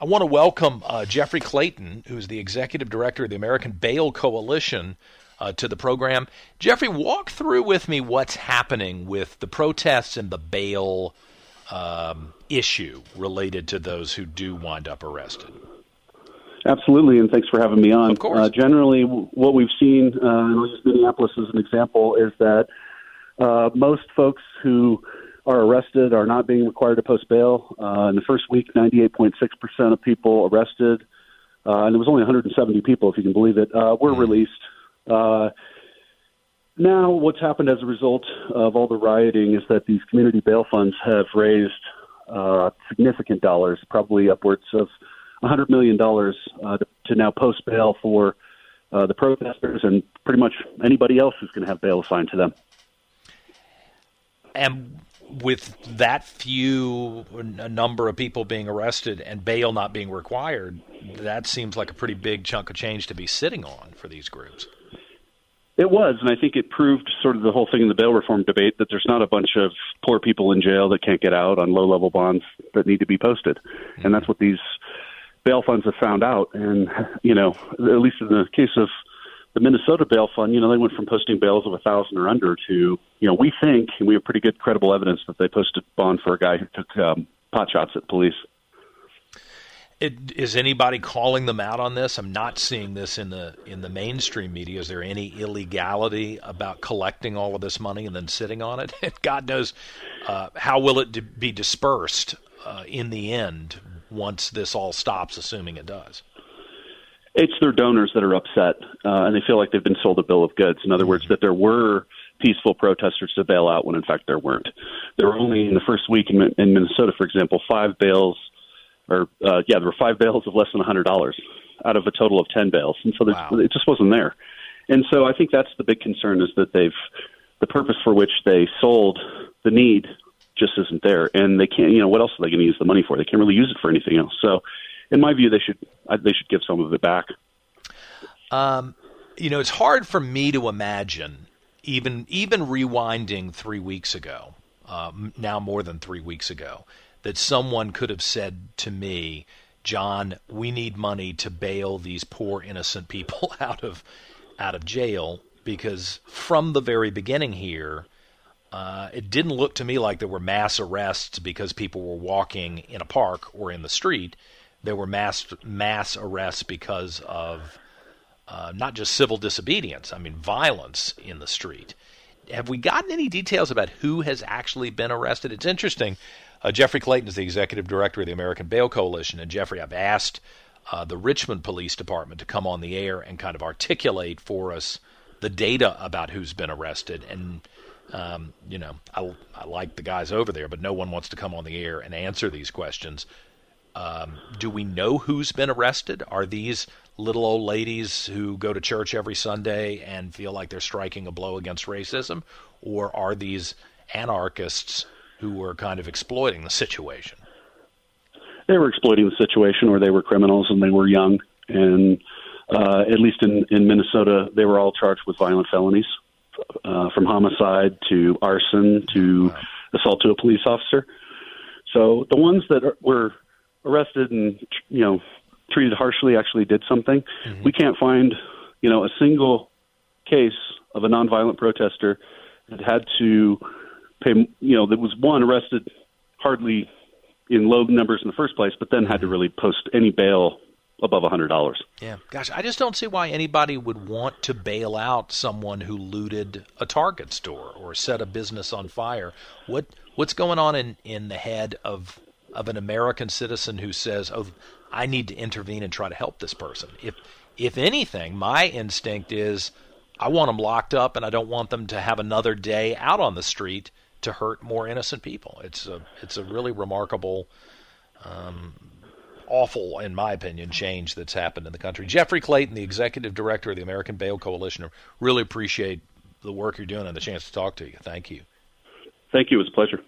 I want to welcome uh, Jeffrey Clayton, who's the executive director of the American Bail Coalition, uh, to the program. Jeffrey, walk through with me what's happening with the protests and the bail um, issue related to those who do wind up arrested. Absolutely, and thanks for having me on. Of course. Uh, generally, what we've seen, uh, and I'll use Minneapolis as an example, is that uh, most folks who are arrested are not being required to post bail. Uh, in the first week, 98.6% of people arrested, uh, and it was only 170 people, if you can believe it, uh, were mm. released. Uh, now, what's happened as a result of all the rioting is that these community bail funds have raised uh, significant dollars, probably upwards of $100 million uh, to, to now post bail for uh, the protesters and pretty much anybody else who's going to have bail assigned to them. And with that few a number of people being arrested and bail not being required, that seems like a pretty big chunk of change to be sitting on for these groups. It was, and I think it proved sort of the whole thing in the bail reform debate that there's not a bunch of poor people in jail that can't get out on low level bonds that need to be posted. Mm-hmm. And that's what these bail funds have found out. And, you know, at least in the case of the Minnesota bail fund, you know, they went from posting bails of a thousand or under to, you know, we think, and we have pretty good credible evidence that they posted a bond for a guy who took um, pot shots at police. It, is anybody calling them out on this? I'm not seeing this in the in the mainstream media. Is there any illegality about collecting all of this money and then sitting on it? God knows uh, how will it be dispersed uh, in the end once this all stops, assuming it does it's their donors that are upset uh, and they feel like they've been sold a bill of goods. In other words, that there were peaceful protesters to bail out when in fact there weren't. There were only in the first week in, in Minnesota, for example, five bails, or uh, yeah, there were five bails of less than a hundred dollars out of a total of ten bails, and so wow. it just wasn't there. And so I think that's the big concern is that they've the purpose for which they sold the need just isn't there, and they can't. You know, what else are they going to use the money for? They can't really use it for anything else. So in my view, they should they should give some of it back. Um, you know, it's hard for me to imagine even even rewinding three weeks ago, um, now more than three weeks ago, that someone could have said to me, "John, we need money to bail these poor innocent people out of out of jail." Because from the very beginning here, uh, it didn't look to me like there were mass arrests because people were walking in a park or in the street there were mass mass arrests because of uh, not just civil disobedience, I mean violence in the street. Have we gotten any details about who has actually been arrested? It's interesting. Uh, Jeffrey Clayton is the executive director of the American Bail Coalition, and Jeffrey, I've asked uh, the Richmond Police Department to come on the air and kind of articulate for us the data about who's been arrested. And um, you know, I, I like the guys over there, but no one wants to come on the air and answer these questions. Um, do we know who's been arrested? Are these little old ladies who go to church every Sunday and feel like they're striking a blow against racism? Or are these anarchists who were kind of exploiting the situation? They were exploiting the situation, or they were criminals and they were young. And uh, at least in, in Minnesota, they were all charged with violent felonies, uh, from homicide to arson to wow. assault to a police officer. So the ones that are, were arrested and you know treated harshly actually did something. Mm-hmm. We can't find you know a single case of a nonviolent protester that had to pay. You know, that was one arrested hardly in low numbers in the first place, but then had to mm-hmm. really post any bail above a hundred dollars. Yeah, gosh, I just don't see why anybody would want to bail out someone who looted a Target store or set a business on fire. What what's going on in in the head of of an American citizen who says, "Oh, I need to intervene and try to help this person." If if anything, my instinct is I want them locked up and I don't want them to have another day out on the street to hurt more innocent people. It's a it's a really remarkable um, awful, in my opinion, change that's happened in the country. Jeffrey Clayton, the executive director of the American Bail Coalition, really appreciate the work you're doing and the chance to talk to you. Thank you. Thank you. It was a pleasure.